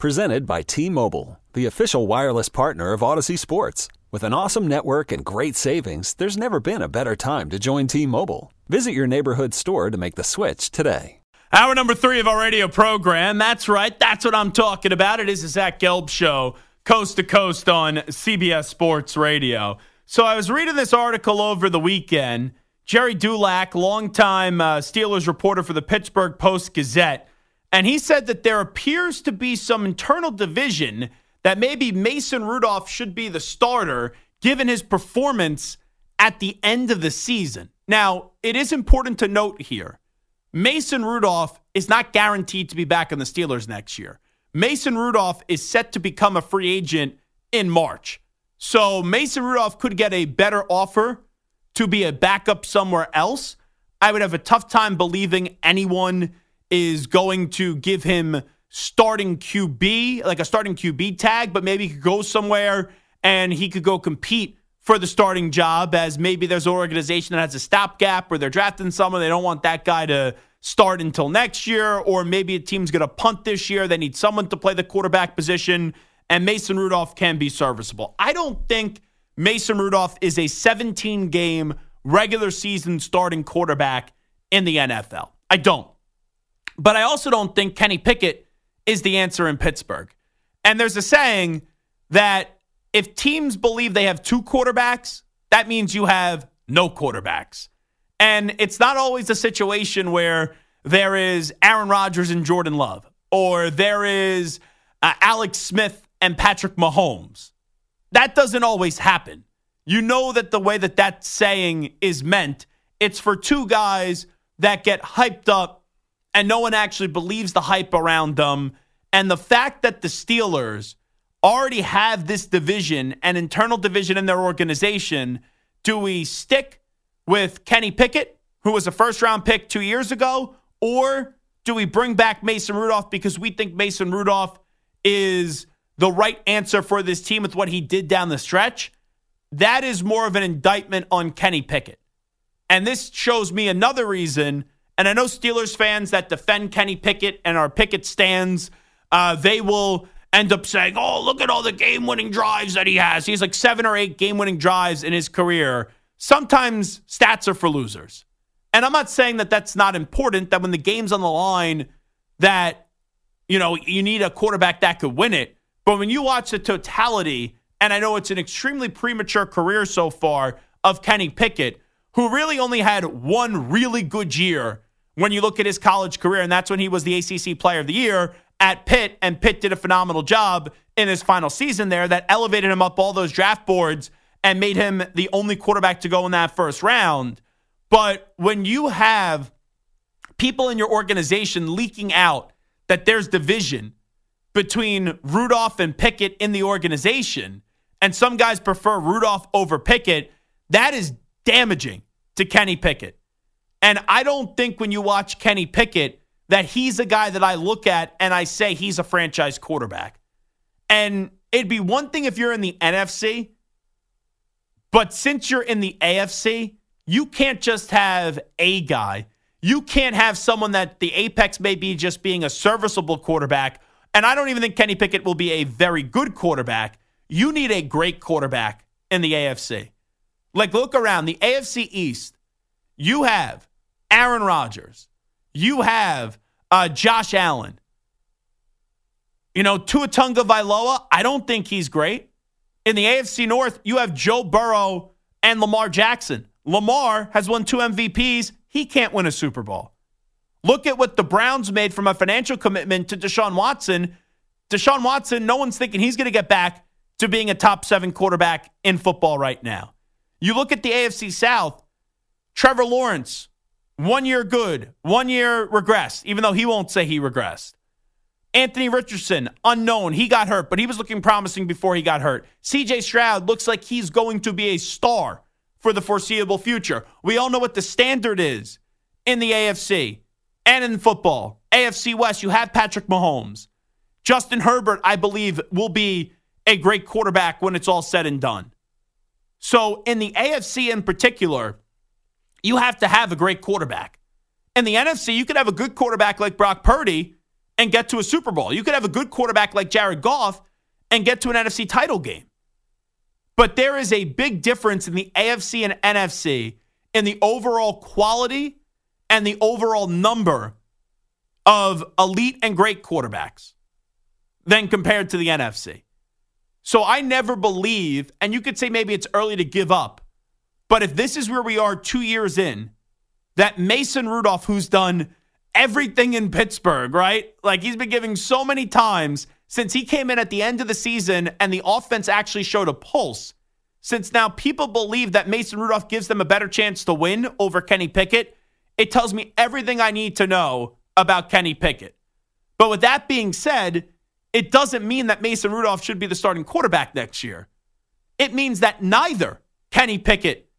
Presented by T-Mobile, the official wireless partner of Audacy Sports. With an awesome network and great savings, there's never been a better time to join T-Mobile. Visit your neighborhood store to make the switch today. Hour number three of our radio program. That's right. That's what I'm talking about. It is the Zach Gelb Show, coast to coast on CBS Sports Radio. So I was reading this article over the weekend. Gerry Dulac, longtime uh, Steelers reporter for the Pittsburgh Post Gazette, and he said that there appears to be some internal division that maybe Mason Rudolph should be the starter given his performance at the end of the season. Now, it is important to note here Mason Rudolph is not guaranteed to be back in the Steelers next year. Mason Rudolph is set to become a free agent in March. So Mason Rudolph could get a better offer to be a backup somewhere else. I would have a tough time believing anyone is going to give him starting QB, like a starting QB tag, but maybe he could go somewhere and he could go compete for the starting job as maybe there's an organization that has a stopgap or they're drafting someone. They don't want that guy to start until next year, or maybe a team's going to punt this year. They need someone to play the quarterback position, and Mason Rudolph can be serviceable. I don't think Mason Rudolph is a 17 game regular season starting quarterback in the NFL. I don't. But I also don't think Kenny Pickett is the answer in Pittsburgh. And there's a saying that if teams believe they have two quarterbacks, that means you have no quarterbacks. And it's not always a situation where there is Aaron Rodgers and Jordan Love, or there is uh, Alex Smith and Patrick Mahomes. That doesn't always happen. You know that the way that that saying is meant, it's for two guys that get hyped up and no one actually believes the hype around them and the fact that the Steelers already have this division, an internal division in their organization, do we stick with Kenny Pickett, who was a first round pick two years ago, or do we bring back Mason Rudolph because we think Mason Rudolph is the right answer for this team with what he did down the stretch? That is more of an indictment on Kenny Pickett. And this shows me another reason. And I know Steelers fans that defend Kenny Pickett and our Pickett stands uh, they will end up saying, oh, look at all the game winning drives that he has. He's like seven or eight game winning drives in his career. Sometimes stats are for losers. And I'm not saying that that's not important, that when the game's on the line, that, you know, you need a quarterback that could win it. But when you watch the totality, and I know it's an extremely premature career so far of Kenny Pickett, who really only had one really good year when you look at his college career, and that's when he was the ACC Player of the Year at Pitt, and Pitt did a phenomenal job in his final season there that elevated him up all those draft boards and made him the only quarterback to go in that first round. But when you have people in your organization leaking out that there's division between Rudolph and Pickett in the organization, and some guys prefer Rudolph over Pickett, that is damaging to Kenny Pickett. And I don't think when you watch Kenny Pickett, that he's a guy that I look at and I say he's a franchise quarterback. And it'd be one thing if you're in the NFC, but since you're in the AFC, you can't just have a guy. You can't have someone that the apex may be just being a serviceable quarterback. And I don't even think Kenny Pickett will be a very good quarterback. You need a great quarterback in the AFC. Like, look around the AFC East. You have Aaron Rodgers. You have uh, Josh Allen. You know, Tua Tagovailoa, I don't think he's great. In the AFC North, you have Joe Burrow and Lamar Jackson. Lamar has won two MVPs. He can't win a Super Bowl. Look at what the Browns made from a financial commitment to Deshaun Watson. Deshaun Watson, no one's thinking he's going to get back to being a top seven quarterback in football right now. You look at the AFC South, Trevor Lawrence, one year good, one year regressed, even though he won't say he regressed. Anthony Richardson, unknown. He got hurt, but he was looking promising before he got hurt. CJ Stroud looks like he's going to be a star for the foreseeable future. We all know what the standard is in the AFC and in football. AFC West, you have Patrick Mahomes. Justin Herbert, I believe, will be a great quarterback when it's all said and done. So, in the AFC in particular, you have to have a great quarterback. In the NFC, you could have a good quarterback like Brock Purdy and get to a Super Bowl. You could have a good quarterback like Jared Goff and get to an NFC title game. But there is a big difference in the AFC and NFC in the overall quality and the overall number of elite and great quarterbacks than compared to the NFC. So I never believe, and you could say maybe it's early to give up, but if this is where we are two years in, that Mason Rudolph, who's done everything in Pittsburgh, right? Like he's been giving so many times since he came in at the end of the season and the offense actually showed a pulse. Since now people believe that Mason Rudolph gives them a better chance to win over Kenny Pickett, it tells me everything I need to know about Kenny Pickett. But with that being said, it doesn't mean that Mason Rudolph should be the starting quarterback next year. It means that neither Kenny Pickett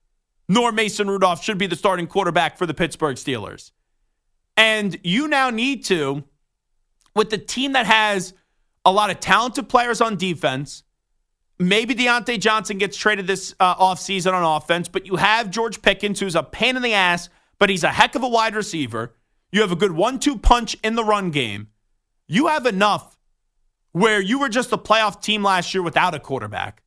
nor Mason Rudolph should be the starting quarterback for the Pittsburgh Steelers. And you now need to, with the team that has a lot of talented players on defense, maybe Diontae Johnson gets traded this uh, offseason on offense, but you have George Pickens, who's a pain in the ass, but he's a heck of a wide receiver. You have a good one two punch in the run game. You have enough where you were just a playoff team last year without a quarterback.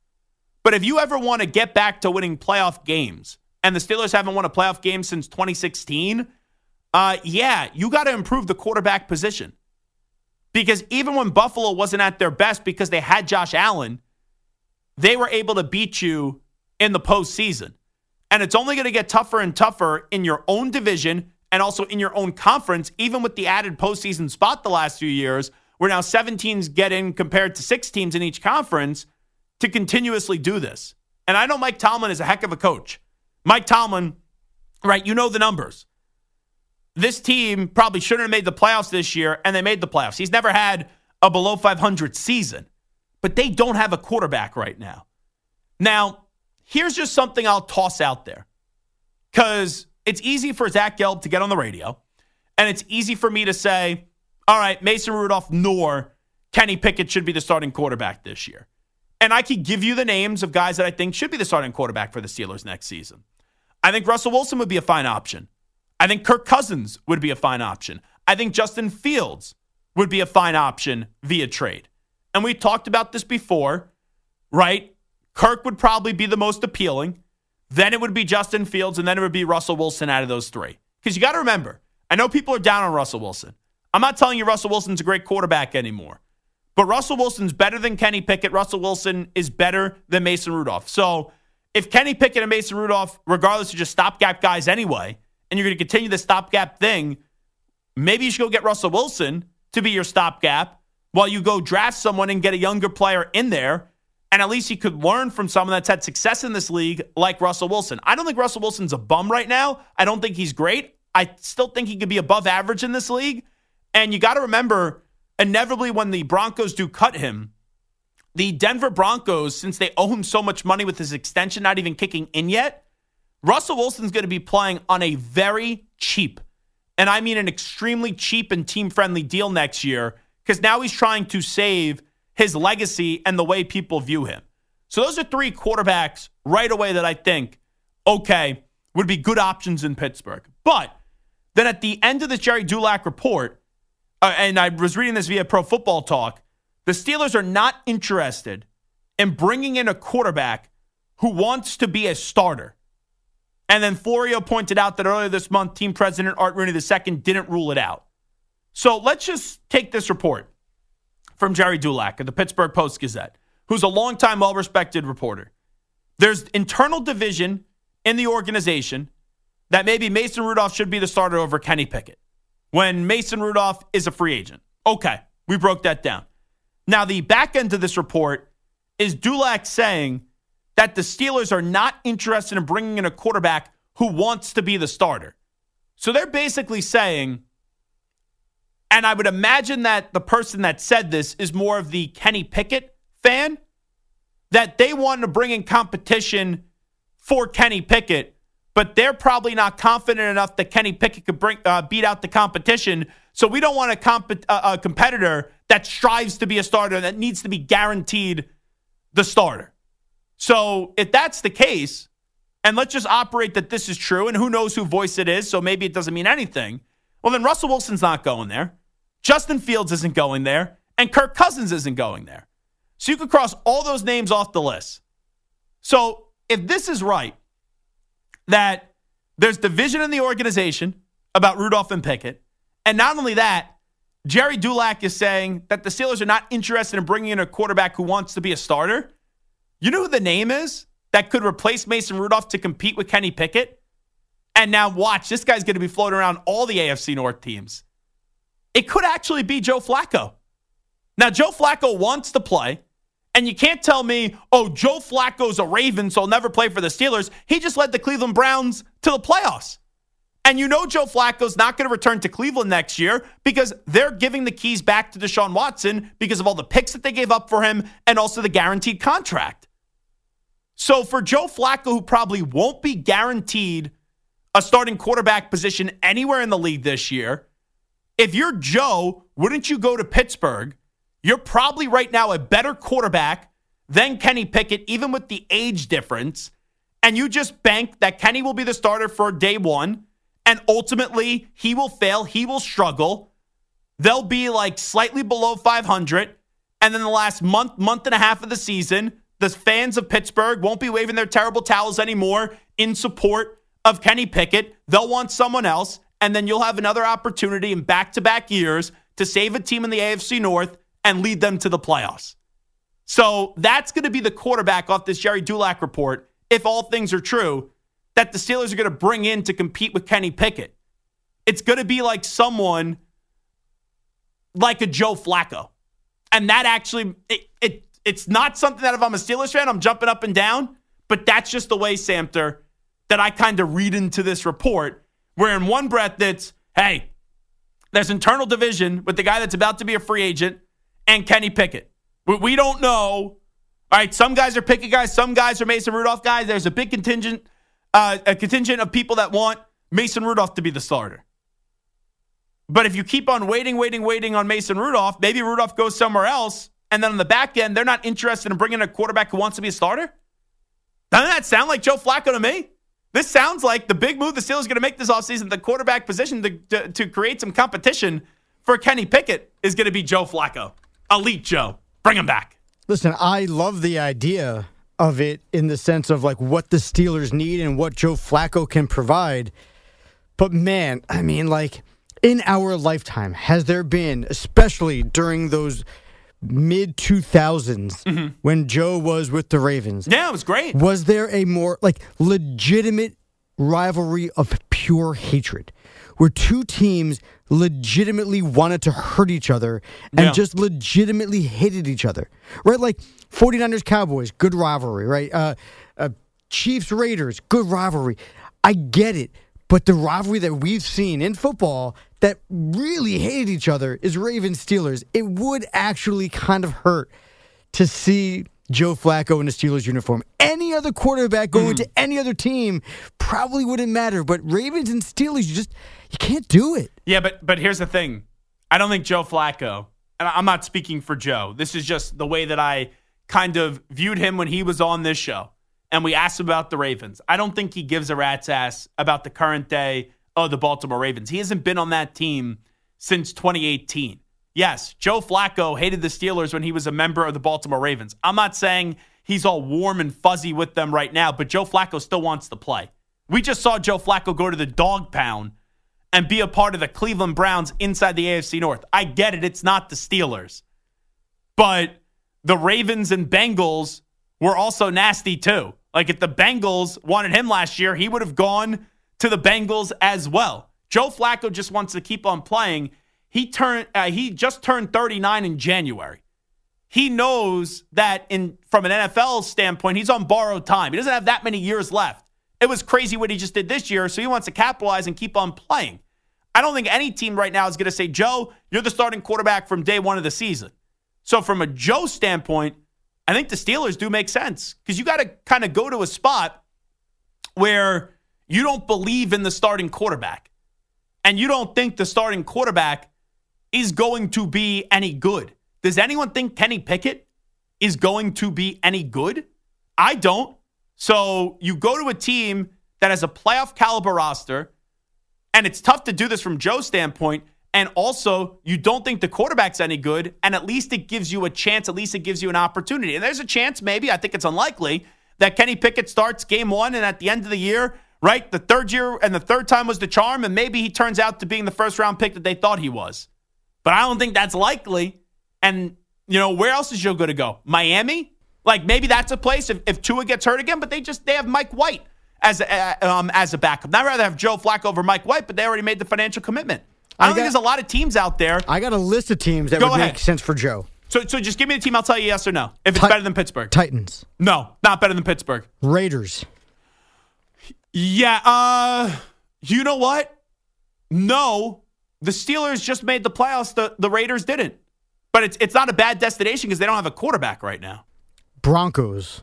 But if you ever want to get back to winning playoff games, and the Steelers haven't won a playoff game since 2016, uh, yeah, you got to improve the quarterback position. Because even when Buffalo wasn't at their best because they had Josh Allen, they were able to beat you in the postseason. And it's only going to get tougher and tougher in your own division and also in your own conference, even with the added postseason spot the last few years, where now seven teams get in compared to six teams in each conference to continuously do this. And I know Mike Tomlin is a heck of a coach. Mike Tomlin, right, you know the numbers this team probably shouldn't have made the playoffs this year, and they made the playoffs. He's never had a below 500 season, but they don't have a quarterback right now. Now, here's just something I'll toss out there because it's easy for Zach Gelb to get on the radio, and it's easy for me to say, all right, Mason Rudolph nor Kenny Pickett should be the starting quarterback this year. And I could give you the names of guys that I think should be the starting quarterback for the Steelers next season. I think Russell Wilson would be a fine option. I think Kirk Cousins would be a fine option. I think Justin Fields would be a fine option via trade. And we talked about this before, right? Kirk would probably be the most appealing. Then it would be Justin Fields, and then it would be Russell Wilson out of those three. Because you got to remember, I know people are down on Russell Wilson. I'm not telling you Russell Wilson's a great quarterback anymore. But Russell Wilson's better than Kenny Pickett. Russell Wilson is better than Mason Rudolph. So if Kenny Pickett and Mason Rudolph, regardless, are just stopgap guys anyway, and you're going to continue the stopgap thing, maybe you should go get Russell Wilson to be your stopgap while you go draft someone and get a younger player in there. And at least you could learn from someone that's had success in this league like Russell Wilson. I don't think Russell Wilson's a bum right now. I don't think he's great. I still think he could be above average in this league. And you got to remember, inevitably, when the Broncos do cut him, the Denver Broncos, since they owe him so much money with his extension not even kicking in yet, Russell Wilson's going to be playing on a very cheap, and I mean an extremely cheap and team friendly deal next year because now he's trying to save his legacy and the way people view him. So those are three quarterbacks right away that I think, okay, would be good options in Pittsburgh. But then at the end of the Gerry Dulac report, uh, and I was reading this via Pro Football Talk, the Steelers are not interested in bringing in a quarterback who wants to be a starter. And then Florio pointed out that earlier this month, team president Art Rooney II didn't rule it out. So let's just take this report from Gerry Dulac of the Pittsburgh Post Gazette, who's a longtime, well respected reporter. There's internal division in the organization that maybe Mason Rudolph should be the starter over Kenny Pickett when Mason Rudolph is a free agent. Okay, we broke that down. Now, the back end of this report is Dulac saying that the Steelers are not interested in bringing in a quarterback who wants to be the starter. So they're basically saying, And I would imagine that the person that said this is more of the Kenny Pickett fan, that they want to bring in competition for Kenny Pickett, but they're probably not confident enough that Kenny Pickett could bring uh, beat out the competition. So we don't want a, comp- a competitor that strives to be a starter that needs to be guaranteed the starter. So if that's the case, and let's just operate that this is true, and who knows who voice it is, so maybe it doesn't mean anything. Well, then Russell Wilson's not going there. Justin Fields isn't going there, and Kirk Cousins isn't going there. So you could cross all those names off the list. So if this is right, that there's division in the organization about Rudolph and Pickett, and not only that, Gerry Dulac is saying that the Steelers are not interested in bringing in a quarterback who wants to be a starter. You know who the name is that could replace Mason Rudolph to compete with Kenny Pickett? And now watch, this guy's going to be floating around all the AFC North teams. It could actually be Joe Flacco. Now, Joe Flacco wants to play, and you can't tell me, oh, Joe Flacco's a Raven, so he'll never play for the Steelers. He just led the Cleveland Browns to the playoffs. And you know Joe Flacco's not going to return to Cleveland next year because they're giving the keys back to Deshaun Watson because of all the picks that they gave up for him and also the guaranteed contract. So for Joe Flacco, who probably won't be guaranteed a starting quarterback position anywhere in the league this year, if you're Joe, wouldn't you go to Pittsburgh? You're probably right now a better quarterback than Kenny Pickett, even with the age difference. And you just bank that Kenny will be the starter for day one. And ultimately, he will fail. He will struggle. They'll be like slightly below 500. And then the last month, month and a half of the season, the fans of Pittsburgh won't be waving their terrible towels anymore in support of Kenny Pickett. They'll want someone else and then you'll have another opportunity in back to back years to save a team in the AFC North and lead them to the playoffs. So that's going to be the quarterback off this Gerry Dulac report, if all things are true, that the Steelers are going to bring in to compete with Kenny Pickett. It's going to be like someone like a Joe Flacco. And that actually, it, it it's not something that if I'm a Steelers fan, I'm jumping up and down, but that's just the way, Samter, that I kind of read into this report where in one breath it's, hey, there's internal division with the guy that's about to be a free agent and Kenny Pickett. We don't know. All right, some guys are Pickett guys, some guys are Mason Rudolph guys. There's a big contingent, uh, a contingent of people that want Mason Rudolph to be the starter. But if you keep on waiting, waiting, waiting on Mason Rudolph, maybe Rudolph goes somewhere else, and then on the back end, they're not interested in bringing a quarterback who wants to be a starter. Doesn't that sound like Joe Flacco to me? This sounds like the big move the Steelers are going to make this offseason, the quarterback position to, to, to create some competition for Kenny Pickett is going to be Joe Flacco. Elite Joe. Bring him back. Listen, I love the idea of it in the sense of like what the Steelers need and what Joe Flacco can provide. But man, I mean, like in our lifetime, has there been, especially during those mid 2000s mm-hmm. when Joe was with the Ravens. Yeah, it was great. Was there a more like legitimate rivalry of pure hatred where two teams legitimately wanted to hurt each other and yeah. just legitimately hated each other? Right? Like 49ers Cowboys, good rivalry, right? Uh, uh, Chiefs Raiders, good rivalry. I get it. But the rivalry that we've seen in football that really hated each other is Ravens Steelers. It would actually kind of hurt to see Joe Flacco in a Steelers uniform. Any other quarterback going mm. to any other team probably wouldn't matter. But Ravens and Steelers, you just you can't do it. Yeah, but but here's the thing. I don't think Joe Flacco, and I'm not speaking for Joe. This is just the way that I kind of viewed him when he was on this show. And we asked him about the Ravens. I don't think he gives a rat's ass about the current day of the Baltimore Ravens. He hasn't been on that team since 2018. Yes, Joe Flacco hated the Steelers when he was a member of the Baltimore Ravens. I'm not saying he's all warm and fuzzy with them right now, but Joe Flacco still wants to play. We just saw Joe Flacco go to the dog pound and be a part of the Cleveland Browns inside the AFC North. I get it, it's not the Steelers. But the Ravens and Bengals were also nasty too. Like if the Bengals wanted him last year, he would have gone to the Bengals as well. Joe Flacco just wants to keep on playing. He turned uh, he just turned 39 in January. He knows that in from an NFL standpoint, he's on borrowed time. He doesn't have that many years left. It was crazy what he just did this year, so he wants to capitalize and keep on playing. I don't think any team right now is going to say, Joe, you're the starting quarterback from day one of the season. So, from a Joe standpoint, I think the Steelers do make sense because you got to kind of go to a spot where you don't believe in the starting quarterback and you don't think the starting quarterback is going to be any good. Does anyone think Kenny Pickett is going to be any good? I don't. So you go to a team that has a playoff caliber roster, and it's tough to do this from Joe's standpoint. And also, you don't think the quarterback's any good, and at least it gives you a chance, at least it gives you an opportunity. And there's a chance, maybe, I think it's unlikely, that Kenny Pickett starts game one, and at the end of the year, right, the third year and the third time was the charm, and maybe he turns out to being the first round pick that they thought he was. But I don't think that's likely. And, you know, where else is Joe going to go? Miami? Like maybe that's a place if, if Tua gets hurt again, but they just they have Mike White as a, um, as a backup. Now, I'd rather have Joe Flacco over Mike White, but they already made the financial commitment. I, I don't got, think there's a lot of teams out there. I got a list of teams that Go would ahead. make sense for Joe. So, so just give me the team. I'll tell you yes or no. If it's better than Pittsburgh, Titans. No, not better than Pittsburgh. Raiders. Yeah. Uh, you know what? No, the Steelers just made the playoffs. The the Raiders didn't. But it's it's not a bad destination because they don't have a quarterback right now. Broncos.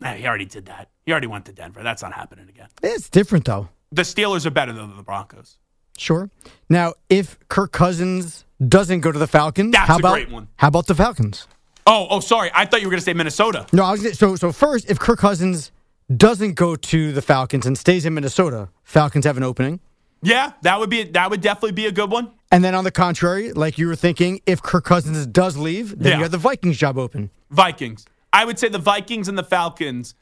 Nah, he already did that. He already went to Denver. That's not happening again. It's different though. The Steelers are better than the Broncos. Sure. Now, if Kirk Cousins doesn't go to the Falcons, that's how a about, great one. How about the Falcons? Oh, oh, sorry. I thought you were going to say Minnesota. No, I was gonna, so so. First, if Kirk Cousins doesn't go to the Falcons and stays in Minnesota, Falcons have an opening. Yeah, that would be that would definitely be a good one. And then on the contrary, like you were thinking, if Kirk Cousins does leave, then yeah. you have the Vikings job open. Vikings. I would say the Vikings and the Falcons.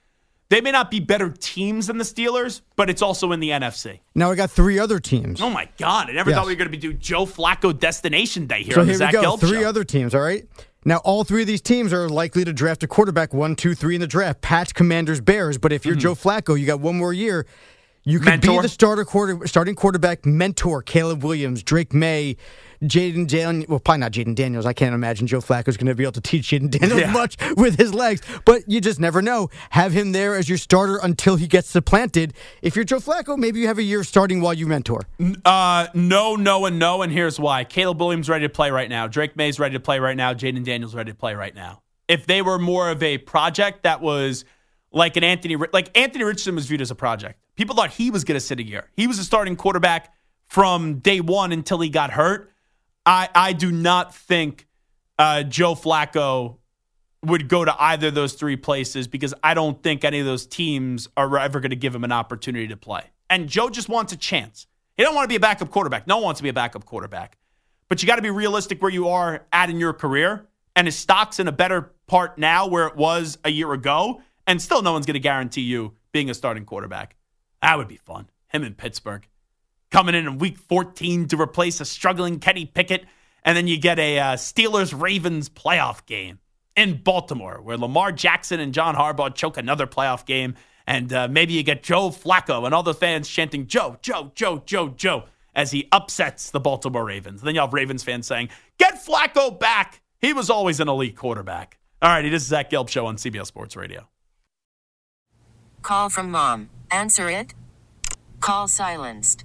They may not be better teams than the Steelers, but it's also in the NFC. Now we got three other teams. Oh my God! I never yes. thought we were going to be doing Joe Flacco destination day here so on here the Zach we go. Gelb Three show. other teams. All right. Now all three of these teams are likely to draft a quarterback one, two, three in the draft. Pats, Commanders, Bears. But if you're mm-hmm. Joe Flacco, you got one more year. You could mentor. be the starter quarter, starting quarterback mentor, Caleb Williams, Drake Maye, Jayden Daniels. Well, probably not Jayden Daniels. I can't imagine Joe Flacco's going to be able to teach Jayden Daniels yeah. much with his legs. But you just never know. Have him there as your starter until he gets supplanted. If you're Joe Flacco, maybe you have a year starting while you mentor. Uh, no, no, and no, and here's why. Caleb Williams ready to play right now. Drake Maye's ready to play right now. Jayden Daniels ready to play right now. If they were more of a project that was like an Anthony, like Anthony Richardson was viewed as a project People thought he was going to sit a year. He was a starting quarterback from day one until he got hurt. I, I do not think uh, Joe Flacco would go to either of those three places because I don't think any of those teams are ever going to give him an opportunity to play. And Joe just wants a chance. He don't want to be a backup quarterback. No one wants to be a backup quarterback. But you got to be realistic where you are at in your career. And his stock's in a better part now where it was a year ago. And still, no one's going to guarantee you being a starting quarterback. That would be fun. Him in Pittsburgh. Coming in in week 14 to replace a struggling Kenny Pickett. And then you get a uh, Steelers Ravens playoff game in Baltimore where Lamar Jackson and John Harbaugh choke another playoff game. And uh, maybe you get Joe Flacco and all the fans chanting, Joe, Joe, Joe, Joe, Joe, as he upsets the Baltimore Ravens. And then you have Ravens fans saying, Get Flacco back. He was always an elite quarterback. All righty, this is Zach Gelb Show on CBS Sports Radio. Call from mom. Answer it. Call silenced.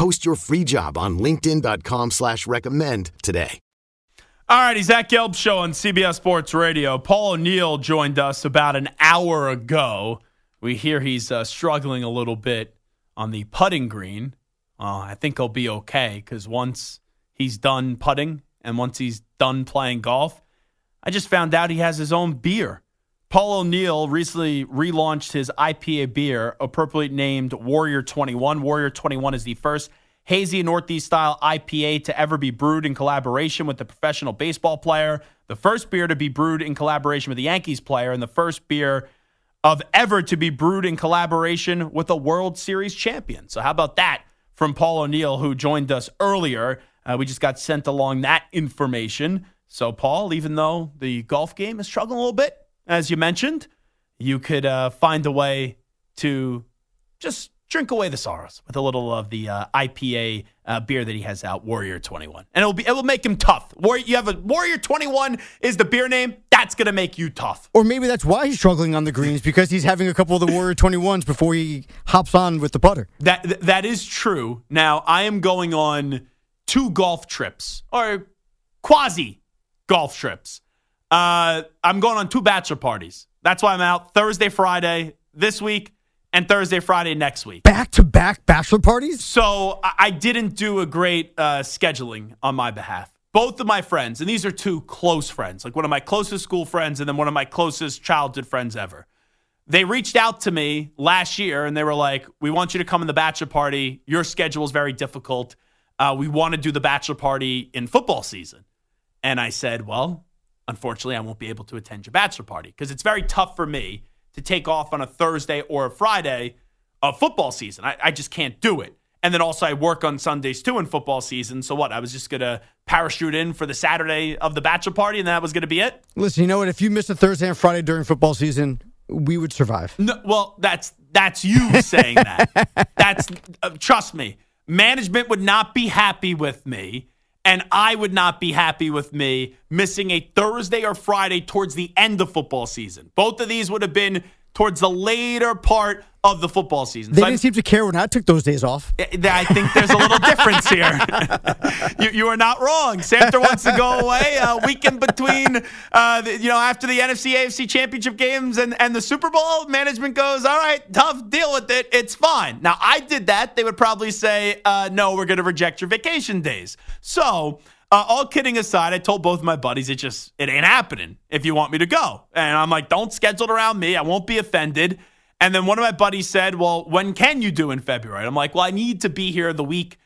Post your free job on LinkedIn.com slash recommend today. All righty, Zach Gelb show on CBS Sports Radio. Paul O'Neill joined us about an hour ago. We hear he's uh, struggling a little bit on the putting green. Uh, I think he'll be okay because once he's done putting and once he's done playing golf, I just found out he has his own beer. Paul O'Neill recently relaunched his IPA beer, appropriately named Warrior 21. Warrior 21 is the first hazy Northeast style IPA to ever be brewed in collaboration with a professional baseball player, the first beer to be brewed in collaboration with the Yankees player, and the first beer of ever to be brewed in collaboration with a World Series champion. So, how about that from Paul O'Neill, who joined us earlier? Uh, we just got sent along that information. So, Paul, even though the golf game is struggling a little bit, as you mentioned, you could uh, find a way to just drink away the sorrows with a little of the uh, IPA uh, beer that he has out, Warrior 21, and it'll be it will make him tough. Warrior, you have a Warrior 21 is the beer name. That's gonna make you tough. Or maybe that's why he's struggling on the greens because he's having a couple of the Warrior 21s before he hops on with the putter. That that is true. Now I am going on two golf trips or quasi golf trips. Uh, I'm going on two bachelor parties. That's why I'm out Thursday, Friday this week, and Thursday, Friday next week. Back to back bachelor parties? So I, I didn't do a great uh, scheduling on my behalf. Both of my friends, and these are two close friends, like one of my closest school friends and then one of my closest childhood friends ever. They reached out to me last year and they were like, We want you to come in the bachelor party. Your schedule is very difficult. Uh, we want to do the bachelor party in football season. And I said, Well, unfortunately, I won't be able to attend your bachelor party because it's very tough for me to take off on a Thursday or a Friday of football season. I, I just can't do it. And then also, I work on Sundays too in football season. So what? I was just going to parachute in for the Saturday of the bachelor party and that was going to be it? Listen, you know what? If you miss a Thursday and Friday during football season, we would survive. No, well, that's that's you saying that. that's uh, trust me. Management would not be happy with me and I would not be happy with me missing a Thursday or Friday towards the end of football season. Both of these would have been towards the later part of the football season. They so didn't I'm, seem to care when I took those days off. I think there's a little difference here. you, you, are not wrong. Santa wants to go away a weekend between, uh, the, you know, after the NFC AFC championship games and, and the Super Bowl. Management goes, all right, tough, deal with it. It's fine. Now, I did that. They would probably say, uh, no, we're going to reject your vacation days. So, uh, all kidding aside, I told both my buddies it just it ain't happening if you want me to go. And I'm like, don't schedule it around me. I won't be offended. And then one of my buddies said, Well, when can you do in February? I'm like, Well, I need to be here the week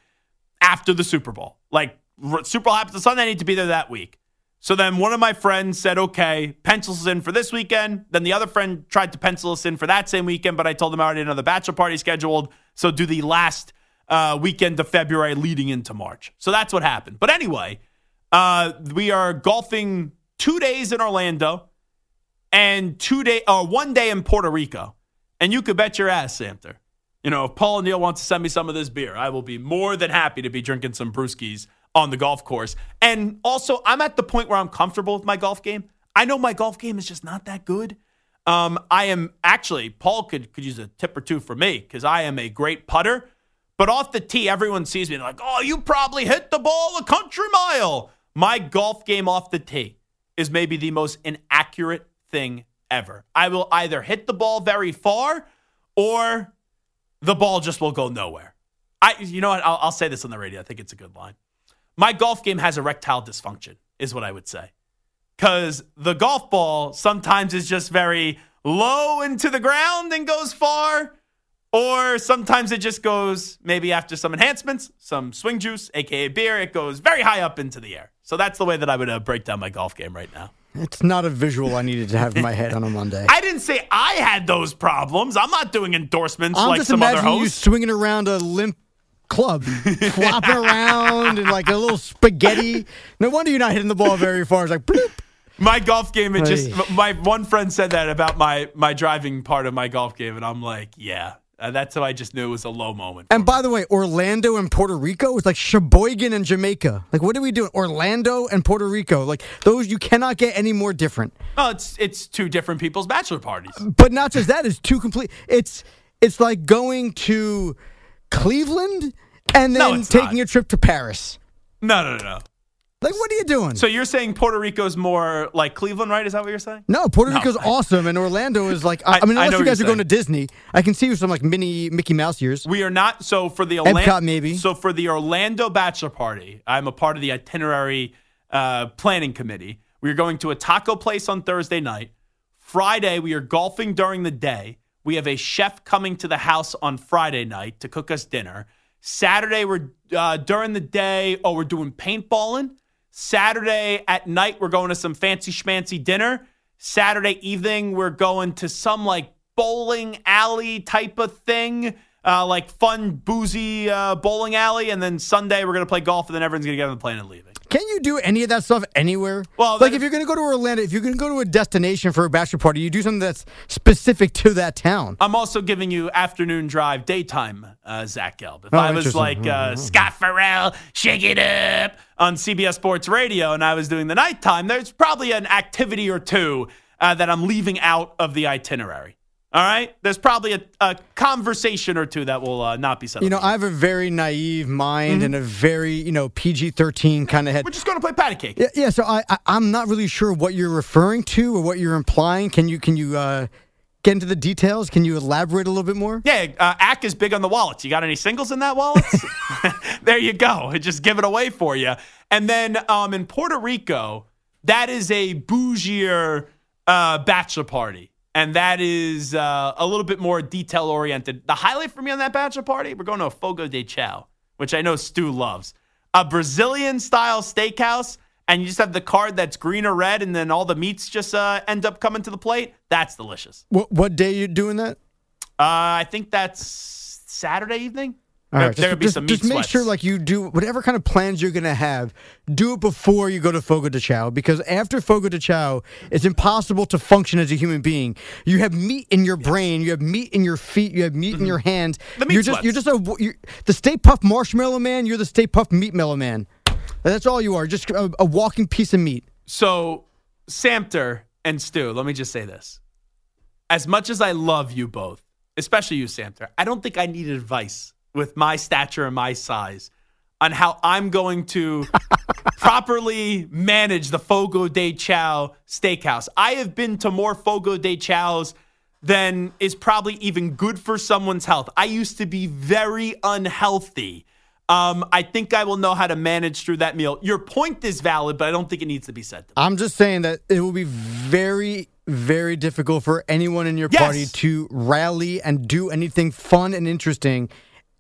after the Super Bowl. Like, Super Bowl happens on Sunday, I need to be there that week. So then one of my friends said, Okay, pencils us in for this weekend. Then the other friend tried to pencil us in for that same weekend, but I told them I already had another bachelor party scheduled. So do the last uh, weekend of February leading into March. So that's what happened. But anyway, uh, we are golfing two days in Orlando and two day or uh, one day in Puerto Rico. And you could bet your ass, Samter. You know, if Paul O'Neill wants to send me some of this beer, I will be more than happy to be drinking some brewskis on the golf course. And also, I'm at the point where I'm comfortable with my golf game. I know my golf game is just not that good. Um, I am actually, Paul could, could use a tip or two for me because I am a great putter. But off the tee, everyone sees me like, oh, you probably hit the ball a country mile. My golf game off the tee is maybe the most inaccurate thing ever. I will either hit the ball very far or the ball just will go nowhere. I, you know what? I'll, I'll say this on the radio. I think it's a good line. My golf game has erectile dysfunction, is what I would say. Because the golf ball sometimes is just very low into the ground and goes far or sometimes it just goes maybe after some enhancements, some swing juice, aka beer, it goes very high up into the air. So that's the way that I would uh, break down my golf game right now. It's not a visual I needed to have in my head on a Monday. I didn't say I had those problems. I'm not doing endorsements I'm like just some other imagining hosts. you swinging around a limp club, flopping around and like a little spaghetti. No wonder you're not hitting the ball very far. It's like bloop. My golf game, it just my one friend said that about my my driving part of my golf game, and I'm like, yeah, Uh, that's how I just knew it was a low moment. And by the way, Orlando and Puerto Rico is like Sheboygan and Jamaica. Like, what are we doing? Orlando and Puerto Rico. Like, those you cannot get any more different. Oh, it's it's two different people's bachelor parties. But not just that, it's two complete. It's it's like going to Cleveland and then it's taking not. a trip to Paris. No, no, no, no. Like, what are you doing? So you're saying Puerto Rico's more like Cleveland, right? Is that what you're saying? no, Puerto No, Rico's awesome, and Orlando is like. I, I- I mean, unless know you guys are you're going to Disney, I can see you some like mini Mickey Mouse years. We are not. So for the Epcot, Orlando, maybe. So for the Orlando bachelor party, I'm a part of the itinerary uh, planning committee. We are going to a taco place on Thursday night. Friday, we are golfing during the day. We have a chef coming to the house on Friday night to cook us dinner. Saturday, we're uh, during the day. Oh, we're doing paintballing. Saturday at night, we're going to some fancy schmancy dinner. Saturday evening, we're going to some like bowling alley type of thing, uh, like fun, boozy uh, bowling alley. And then Sunday, we're going to play golf, and then everyone's going to get on the plane and leaving. Can you do any of that stuff anywhere? Well, like if you're going to go to Orlando, if you're going to go to a destination for a bachelor party, you do something that's specific to that town. I'm also giving you afternoon drive, daytime, uh, Zach Gelb. If Oh, I was like uh, Scott Ferrall, shake it up on CBS Sports Radio, and I was doing the nighttime, there's probably an activity or two uh, that I'm leaving out of the itinerary. All right, there's probably a, a conversation or two that will uh, not be said. You know, I have a very naive mind and a very, you know, PG 13 kind of head. we're just going to play patty cake. Yeah, yeah, so I, I I'm not really sure what you're referring to or what you're implying. Can you can you uh, get into the details? Can you elaborate a little bit more? Yeah, uh, Ack is big on the wallets. You got any singles in that wallet? there you go. I Just give it away for you. And then um, in Puerto Rico, that is a bougier uh, bachelor party. And that is uh, a little bit more detail oriented. The highlight for me on that bachelor party, we're going to a Fogo de Chao, which I know Stu loves. A Brazilian style steakhouse, and you just have the card that's green or red, and then all the meats just uh, end up coming to the plate. That's delicious. What what day you doing that? Uh, I think that's Saturday evening. All there right, there just, be just, some meat just make sweats. sure like you do whatever kind of plans you're gonna have. Do it before you go to Fogo de Chao because after Fogo de Chao, it's impossible to function as a human being. You have meat in your brain, you have meat in your feet, you have meat in your hands. Mm-hmm. The meat you're just you're just a you're, the Stay Puft Marshmallow Man. You're the Stay Puft Meat Mellow Man. That's all you are. Just a, a walking piece of meat. so, Samter and Stu, let me just say this. As much as I love you both, especially you, Samter, I don't think I need advice with my stature and my size on how I'm going to properly manage the Fogo de Chao steakhouse. I have been to more Fogo de Chaos than is probably even good for someone's health. I used to be very unhealthy. Um, I think I will know how to manage through that meal. Your point is valid, but I don't think it needs to be said. To. I'm just saying that it will be very, very difficult for anyone in your Yes. party to rally and do anything fun and interesting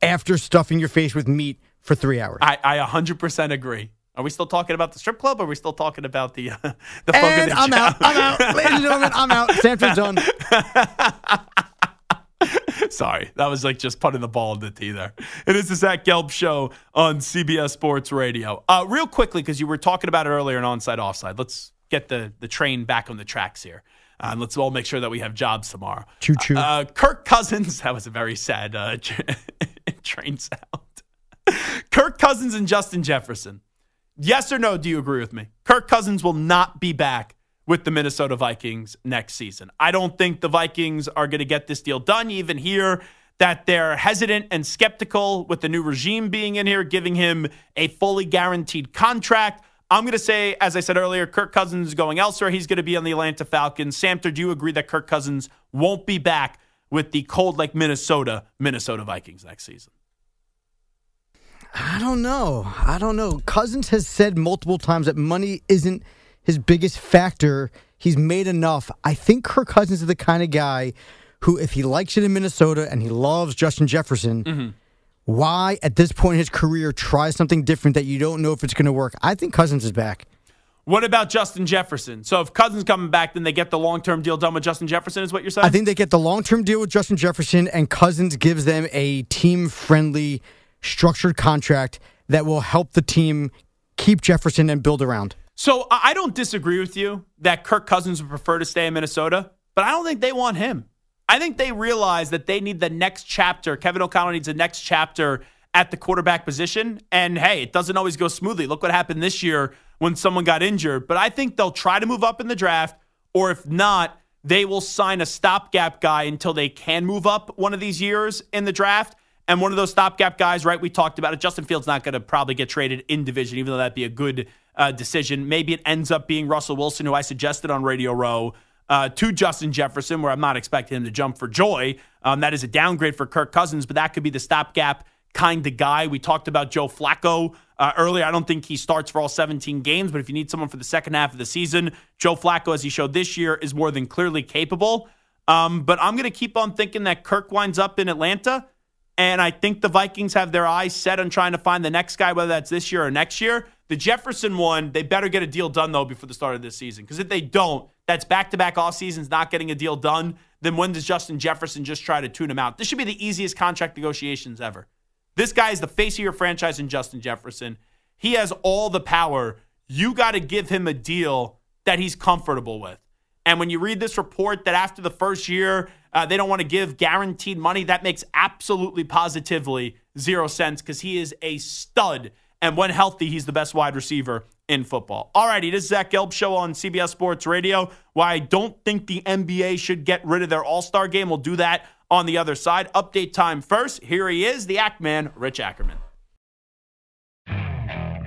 after stuffing your face with meat for three hours. I, I 100% agree. Are we still talking about the strip club? Or are we still talking about the uh, the and de I'm out. I'm out. Ladies and gentlemen, I'm out. Sanford's done. Sorry, that was like just putting the ball in the tee there. It is the Zach Gelb show on CBS Sports Radio. Uh, real quickly, because you were talking about it earlier in onside offside. Let's get the the train back on the tracks here. Uh, and let's all make sure that we have jobs tomorrow. Choo choo. Uh, Kirk Cousins. That was a very sad uh, train sound. Kirk Cousins and Justin Jefferson. Yes or no? Do you agree with me? Kirk Cousins will not be back with the Minnesota Vikings next season. I don't think the Vikings are going to get this deal done. Even here, that they're hesitant and skeptical with the new regime being in here, giving him a fully guaranteed contract. I'm going to say, as I said earlier, Kirk Cousins is going elsewhere. He's going to be on the Atlanta Falcons. Samter, do you agree that Kirk Cousins won't be back with the cold like Minnesota, Minnesota Vikings next season? I don't know. I don't know. Cousins has said multiple times that money isn't his biggest factor. He's made enough. I think Kirk Cousins is the kind of guy who, if he likes it in Minnesota and he loves Justin Jefferson, mm-hmm. why at this point in his career try something different that you don't know if it's going to work? I think Cousins is back. What about Justin Jefferson? So if Cousins coming back, then they get the long term deal done with Justin Jefferson, is what you're saying? I think they get the long term deal with Justin Jefferson, and Cousins gives them a team friendly, structured contract that will help the team keep Jefferson and build around. so. I don't disagree with you that Kirk Cousins would prefer to stay in Minnesota, but I don't think they want him. I think they realize that they need the next chapter. Kevin O'Connell needs the next chapter at the quarterback position. And hey, it doesn't always go smoothly. Look what happened this year when someone got injured. But I think they'll try to move up in the draft, or if not, they will sign a stopgap guy until they can move up one of these years in the draft. And one of those stopgap guys, right? We talked about it. Justin Fields not going to probably get traded in division, even though that'd be a good uh, decision. Maybe it ends up being Russell Wilson, who I suggested on Radio Row, uh, to Justin Jefferson, where I'm not expecting him to jump for joy. Um, that is a downgrade for Kirk Cousins, but that could be the stopgap kind of guy. We talked about Joe Flacco uh, earlier. I don't think he starts for all 17 games, but if you need someone for the second half of the season, Joe Flacco, as he showed this year, is more than clearly capable. Um, but I'm going to keep on thinking that Kirk winds up in Atlanta. And I think the Vikings have their eyes set on trying to find the next guy, whether that's this year or next year. The Jefferson one, they better get a deal done, though, before the start of this season. Because if they don't, that's back to back off seasons not getting a deal done. Then when does Justin Jefferson just try to tune him out? This should be the easiest contract negotiations ever. This guy is the face of your franchise in Justin Jefferson. He has all the power. You got to give him a deal that he's comfortable with. And when you read this report that after the first year, uh, they don't want to give guaranteed money, that makes absolutely positively zero sense because he is a stud. And when healthy, he's the best wide receiver in football. All righty, this is Zach Gelb show on CBS Sports Radio. Why I don't think the NBA should get rid of their All Star game. We'll do that on the other side. Update time first. Here he is, the Act Man, Rich Ackerman.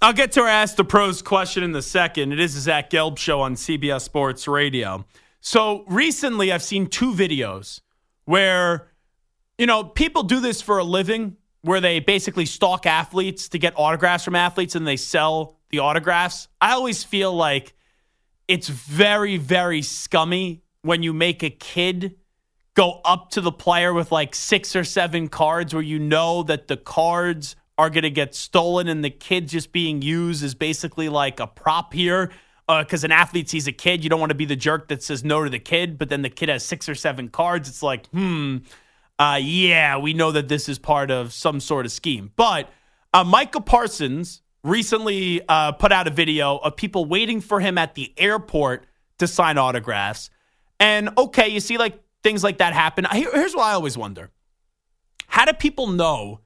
I'll get to our Ask the Pros question in a second. It is the Zach Gelb show on CBS Sports Radio. So recently, I've seen two videos where, you know, people do this for a living, where they basically stalk athletes to get autographs from athletes and they sell the autographs. I always feel like it's very, very scummy when you make a kid go up to the player with like six or seven cards where you know that the cards are going to get stolen and the kid just being used is basically like a prop here because uh, an athlete sees a kid. You don't want to be the jerk that says no to the kid, but then the kid has six or seven cards. It's like, hmm, uh, yeah, we know that this is part of some sort of scheme. But uh, Micah Parsons recently uh, put out a video of people waiting for him at the airport to sign autographs. And okay, you see like things like that happen. Here's what I always wonder: How do people know?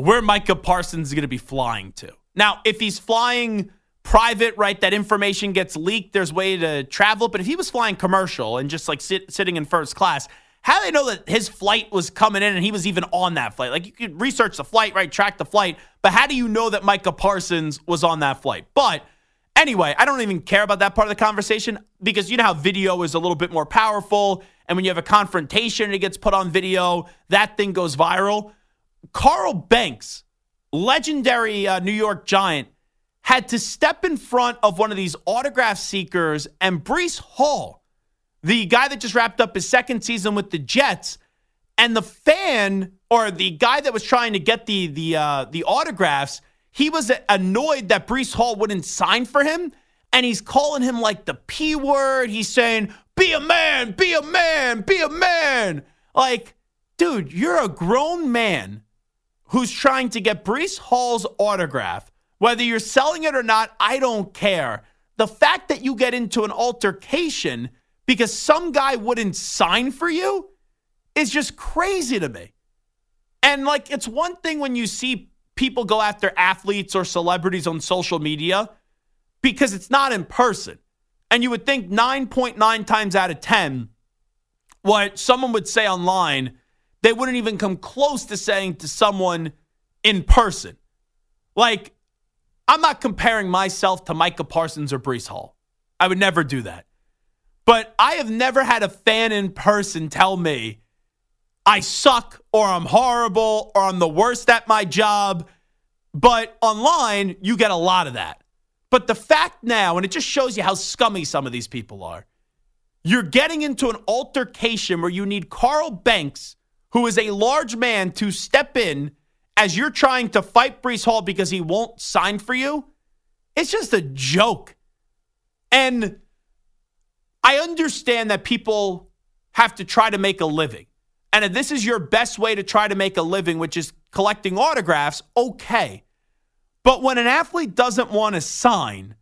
Where Micah Parsons is going to be flying to. Now, if he's flying private, right, that information gets leaked, there's way to travel. But if he was flying commercial and just like sit, sitting in first class, how do they know that his flight was coming in and he was even on that flight? Like you could research the flight, right, track the flight, but how do you know that Micah Parsons was on that flight? But anyway, I don't even care about that part of the conversation because you know how video is a little bit more powerful. And when you have a confrontation and it gets put on video, that thing goes viral. Carl Banks, legendary uh, New York Giant, had to step in front of one of these autograph seekers, and Breece Hall, the guy that just wrapped up his second season with the Jets, and the fan or the guy that was trying to get the the uh, the autographs, he was annoyed that Breece Hall wouldn't sign for him, and he's calling him like the p word. He's saying, "Be a man, be a man, be a man." Like, dude, you're a grown man who's trying to get Breece Hall's autograph. Whether you're selling it or not, I don't care. The fact that you get into an altercation because some guy wouldn't sign for you is just crazy to me. And like, it's one thing when you see people go after athletes or celebrities on social media because it's not in person. And you would think 9.9 times out of 10, what someone would say online, they wouldn't even come close to saying to someone in person. Like, I'm not comparing myself to Micah Parsons or Breece Hall. I would never do that. But I have never had a fan in person tell me I suck or I'm horrible or I'm the worst at my job. But online, you get a lot of that. But the fact now, and it just shows you how scummy some of these people are, you're getting into an altercation where you need Carl Banks, who is a large man, to step in as you're trying to fight Breece Hall because he won't sign for you. It's just a joke. And I understand that people have to try to make a living. And if this is your best way to try to make a living, which is collecting autographs, okay. But when an athlete doesn't want to sign,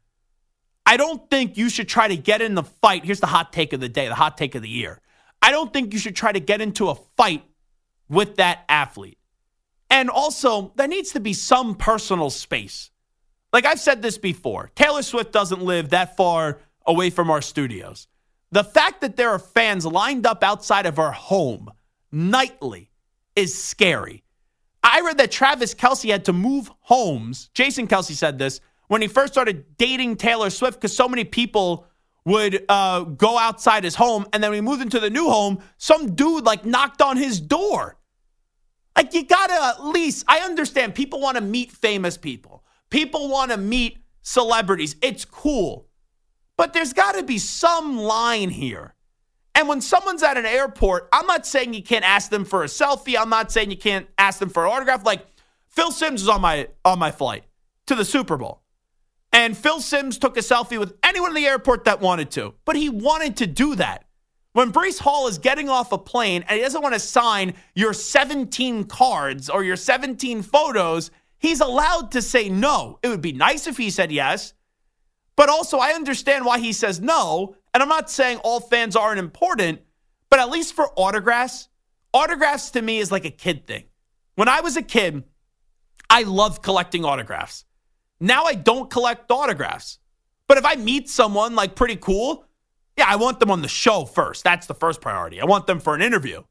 I don't think you should try to get in the fight. Here's the hot take of the day, the hot take of the year. I don't think you should try to get into a fight with that athlete. And also, there needs to be some personal space. Like I've said this before, Taylor Swift doesn't live that far away from our studios. The fact that there are fans lined up outside of our home nightly is scary. I read that Travis Kelce had to move homes. Jason Kelce said this when he first started dating Taylor Swift because so many people would uh, go outside his home. And then he moved into the new home, some dude like knocked on his door. Like, you gotta at least, I understand people wanna meet famous people, people wanna meet celebrities. It's cool. But there's got to be some line here. And when someone's at an airport, I'm not saying you can't ask them for a selfie. I'm not saying you can't ask them for an autograph. Like Phil Simms was on my on my flight to the Super Bowl. And Phil Simms took a selfie with anyone in the airport that wanted to. But he wanted to do that. When Breece Hall is getting off a plane and he doesn't want to sign your 17 cards or your 17 photos, he's allowed to say no. It would be nice if he said yes. But also, I understand why he says no. And I'm not saying all fans aren't important, but at least for autographs, autographs to me is like a kid thing. When I was a kid, I loved collecting autographs. Now I don't collect autographs. But if I meet someone like pretty cool, yeah, I want them on the show first. That's the first priority. I want them for an interview.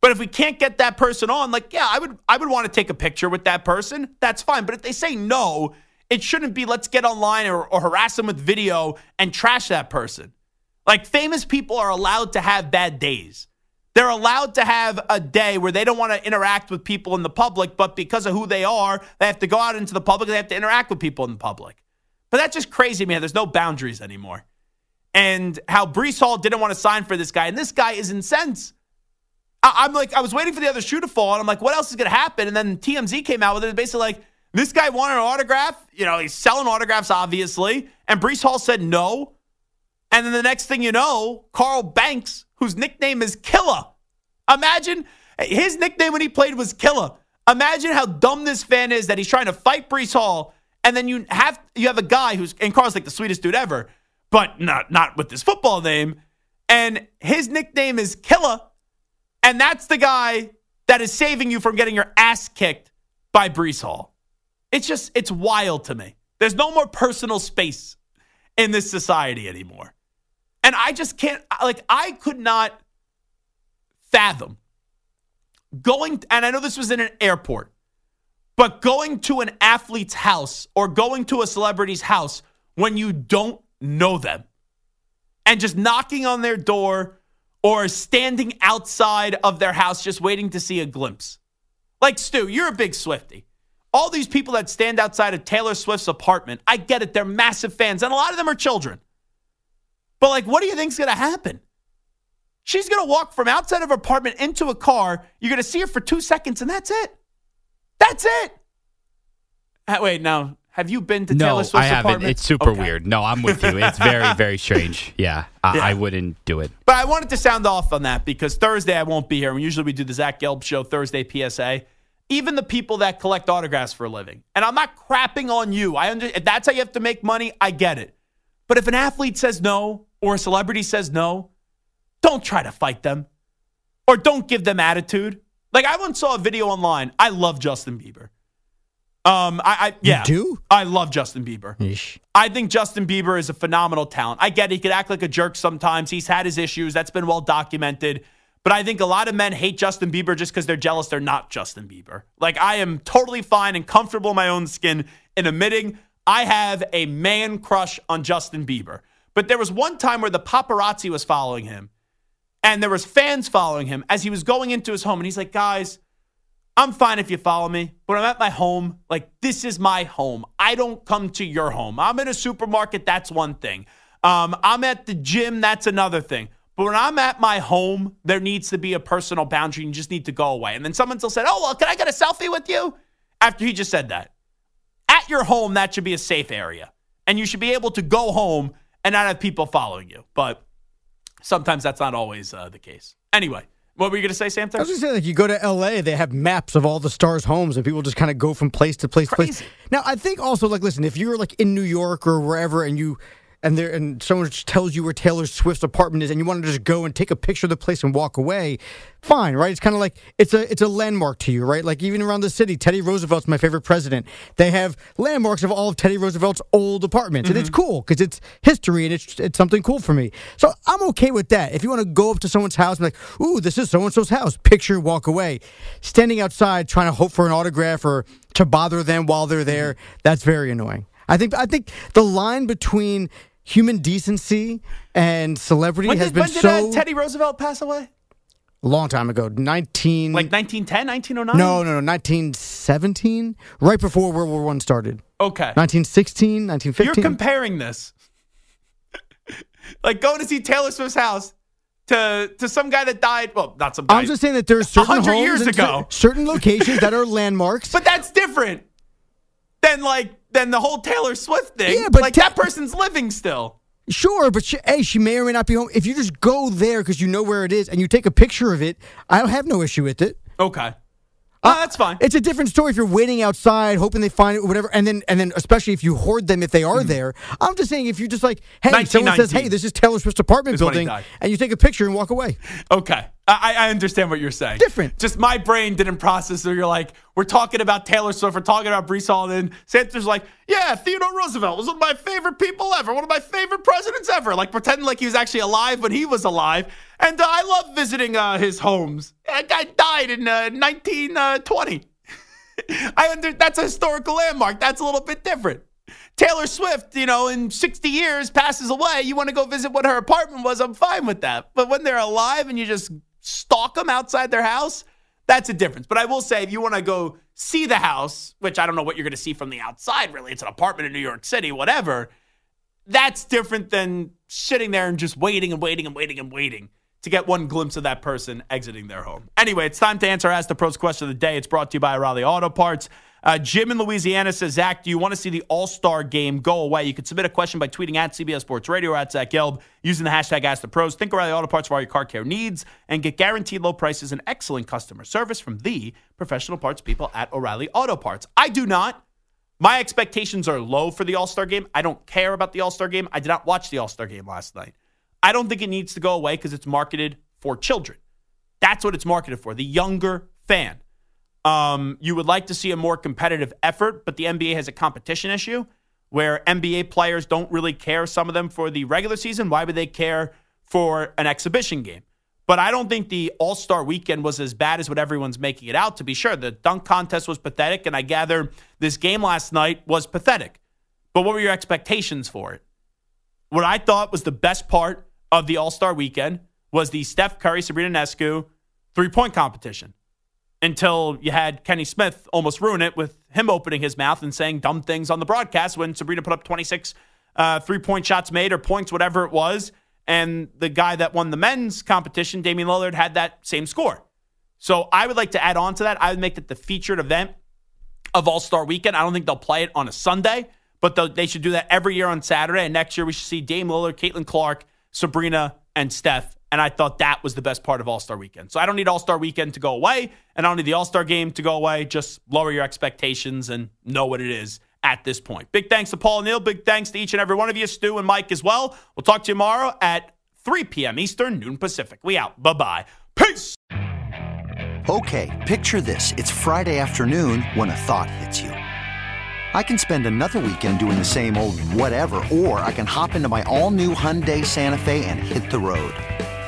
But if we can't get that person on, like, yeah, I would I would want to take a picture with that person. That's fine. But if they say no, it shouldn't be let's get online or, or harass them with video and trash that person. Like famous people are allowed to have bad days. They're allowed to have a day where they don't want to interact with people in the public, but because of who they are, they have to go out into the public. They have to interact with people in the public. But that's just crazy, man. There's no boundaries anymore. And how Breece Hall didn't want to sign for this guy, and this guy is incensed. I- am like, I was waiting for the other shoe to fall, and I'm like, what else is going to happen? And then TMZ came out with it, basically like, this guy wanted an autograph. You know, he's selling autographs, obviously. And Breece Hall said no. And then the next thing you know, Carl Banks, whose nickname is Killer. Imagine his nickname when he played was Killer. Imagine how dumb this fan is that he's trying to fight Breece Hall. And then you have you have a guy who's and Carl's like the sweetest dude ever, but not not with this football name. And his nickname is Killer. And that's the guy that is saving you from getting your ass kicked by Breece Hall. It's just, it's wild to me. There's no more personal space in this society anymore. And I just can't, like, I could not fathom going, and I know this was in an airport, but going to an athlete's house or going to a celebrity's house when you don't know them and just knocking on their door or standing outside of their house just waiting to see a glimpse. Like, Stu, you're a big Swifty. All these people that stand outside of Taylor Swift's apartment, I get it. They're massive fans, and a lot of them are children. But, like, what do you think's going to happen? She's going to walk from outside of her apartment into a car. You're going to see her for two seconds, and that's it. That's it. Wait, now, have you been to no, Taylor Swift's I haven't. apartment? It's super Okay. weird. No, I'm with you. It's very, very strange. Yeah, I, Yeah. I wouldn't do it. But I wanted to sound off on that because Thursday I won't be here. And usually we do the Zach Gelb show Thursday PSA. Even the people that collect autographs for a living, and I'm not crapping on you. I under, if that's how you have to make money. I get it. But if an athlete says no or a celebrity says no, don't try to fight them or don't give them attitude. Like I once saw a video online. I love Justin Bieber. Um, I, I yeah, do? I love Justin Bieber. Yeesh. I think Justin Bieber is a phenomenal talent. I get it. he could act like a jerk sometimes. He's had his issues. That's been well documented. But I think a lot of men hate Justin Bieber just because they're jealous they're not Justin Bieber. Like I am totally fine and comfortable in my own skin in admitting I have a man crush on Justin Bieber. But there was one time where the paparazzi was following him and there was fans following him as he was going into his home and he's like, "Guys, I'm fine if you follow me, but I'm at my home. Like, this is my home. I don't come to your home. I'm in a supermarket. That's one thing. Um, I'm at the gym. That's another thing. But when I'm at my home, there needs to be a personal boundary. You just need to go away. And then someone still said, Oh, well, can I get a selfie with you? After he just said that. At your home, that should be a safe area. And you should be able to go home and not have people following you. But sometimes that's not always uh, the case. Anyway, what were you going to say, Sam? I was going to say, like, you go to LA, they have maps of all the stars' homes, and people just kind of go from place to place to place. Now, I think also, like, listen, if you're like in New York or wherever, and you and there and someone tells you where Taylor Swift's apartment is, and you want to just go and take a picture of the place and walk away, fine, right? It's kind of like it's a it's a landmark to you, right? Like even around the city, Teddy Roosevelt's my favorite president. They have landmarks of all of Teddy Roosevelt's old apartments, and it's mm-hmm. cool because it's history and it's it's something cool for me. So I'm okay with that. If you want to go up to someone's house and be like, "Ooh, this is so and so's house," picture, walk away. Standing outside trying to hope for an autograph or to bother them while they're there, mm-hmm. that's very annoying. I think I think the line between human decency and celebrity When has did, been when did so uh, Teddy Roosevelt pass away? a long time ago. Nineteen Like 1910, 1909? no, no, no, nineteen seventeen, right before World War One started. Okay. 1916, 1915. You're comparing this. like going to see Taylor Swift's house to to some guy that died. Well, not some guy. I'm just saying that there's certain 100 homes years ago. certain locations that are landmarks. But that's different than like than the whole Taylor Swift thing. Yeah, but like ta- that person's living still. Sure, but she, hey, she may or may not be home. If you just go there because you know where it is and you take a picture of it, I don't have no issue with it. Okay. Uh, oh, that's fine. It's a different story if you're waiting outside, hoping they find it, or whatever, and then and then especially if you hoard them if they are mm-hmm. there. I'm just saying if you're just like, hey, someone says, hey, this is Taylor Swift's apartment is when he building, and you take a picture and walk away. Okay. I, I understand what you're saying. Different. Just my brain didn't process. So you're like, we're talking about Taylor Swift, we're talking about Breece Hall, and then Santa's like, yeah, Theodore Roosevelt was one of my favorite people ever, one of my favorite presidents ever. Like pretending like he was actually alive when he was alive. And uh, I love visiting uh, his homes. That guy died in uh, 1920. I under, that's a historical landmark. That's a little bit different. Taylor Swift, you know, in 60 years passes away. You want to go visit what her apartment was, I'm fine with that. But when they're alive and you just stalk them outside their house, that's a difference. But I will say, if you want to go see the house, which I don't know what you're going to see from the outside, really, it's an apartment in New York City, whatever, that's different than sitting there and just waiting and waiting and waiting and waiting to get one glimpse of that person exiting their home. Anyway, it's time to answer Ask the Pros question of the day. It's brought to you by O'Reilly Auto Parts. Uh, Jim in Louisiana says, Zach, do you want to see the All Star game go away? You can submit a question by tweeting at CBS Sports Radio or at Zach Gelb using the hashtag Ask the Pros. Think O'Reilly Auto Parts for all your car care needs and get guaranteed low prices and excellent customer service from the professional parts people at O'Reilly Auto Parts. I do not. My expectations are low for the All Star game. I don't care about the All Star game. I did not watch the All Star game last night. I don't think it needs to go away because it's marketed for children. That's what it's marketed for, the younger fan. Um, you would like to see a more competitive effort, but the NBA has a competition issue where NBA players don't really care, some of them, for the regular season. Why would they care for an exhibition game? But I don't think the All Star weekend was as bad as what everyone's making it out to be sure. The dunk contest was pathetic, and I gather this game last night was pathetic. But what were your expectations for it? What I thought was the best part of the All Star weekend was the Steph Curry, Sabrina Ionescu three point competition until you had Kenny Smith almost ruin it with him opening his mouth and saying dumb things on the broadcast when Sabrina put up 26 uh, three point shots made or points, whatever it was. and the guy that won the men's competition, Damian Lillard, had that same score. So I would like to add on to that. I would make it the featured event of All Star Weekend. I don't think they'll play it on a Sunday, but they should do that every year on Saturday. And next year we should see Dame Lillard, Caitlin Clark, Sabrina, and Steph. And I thought that was the best part of All Star Weekend. So I don't need All Star Weekend to go away, and I don't need the All Star game to go away. Just lower your expectations and know what it is at this point. Big thanks to Paul Neal. Big thanks to each and every one of you, Stu and Mike as well. We'll talk to you tomorrow at 3 p.m. Eastern, noon Pacific. We out. Bye bye. Peace. Okay, picture this. It's Friday afternoon when a thought hits you. I can spend another weekend doing the same old whatever, or I can hop into my all new Hyundai Santa Fe and hit the road.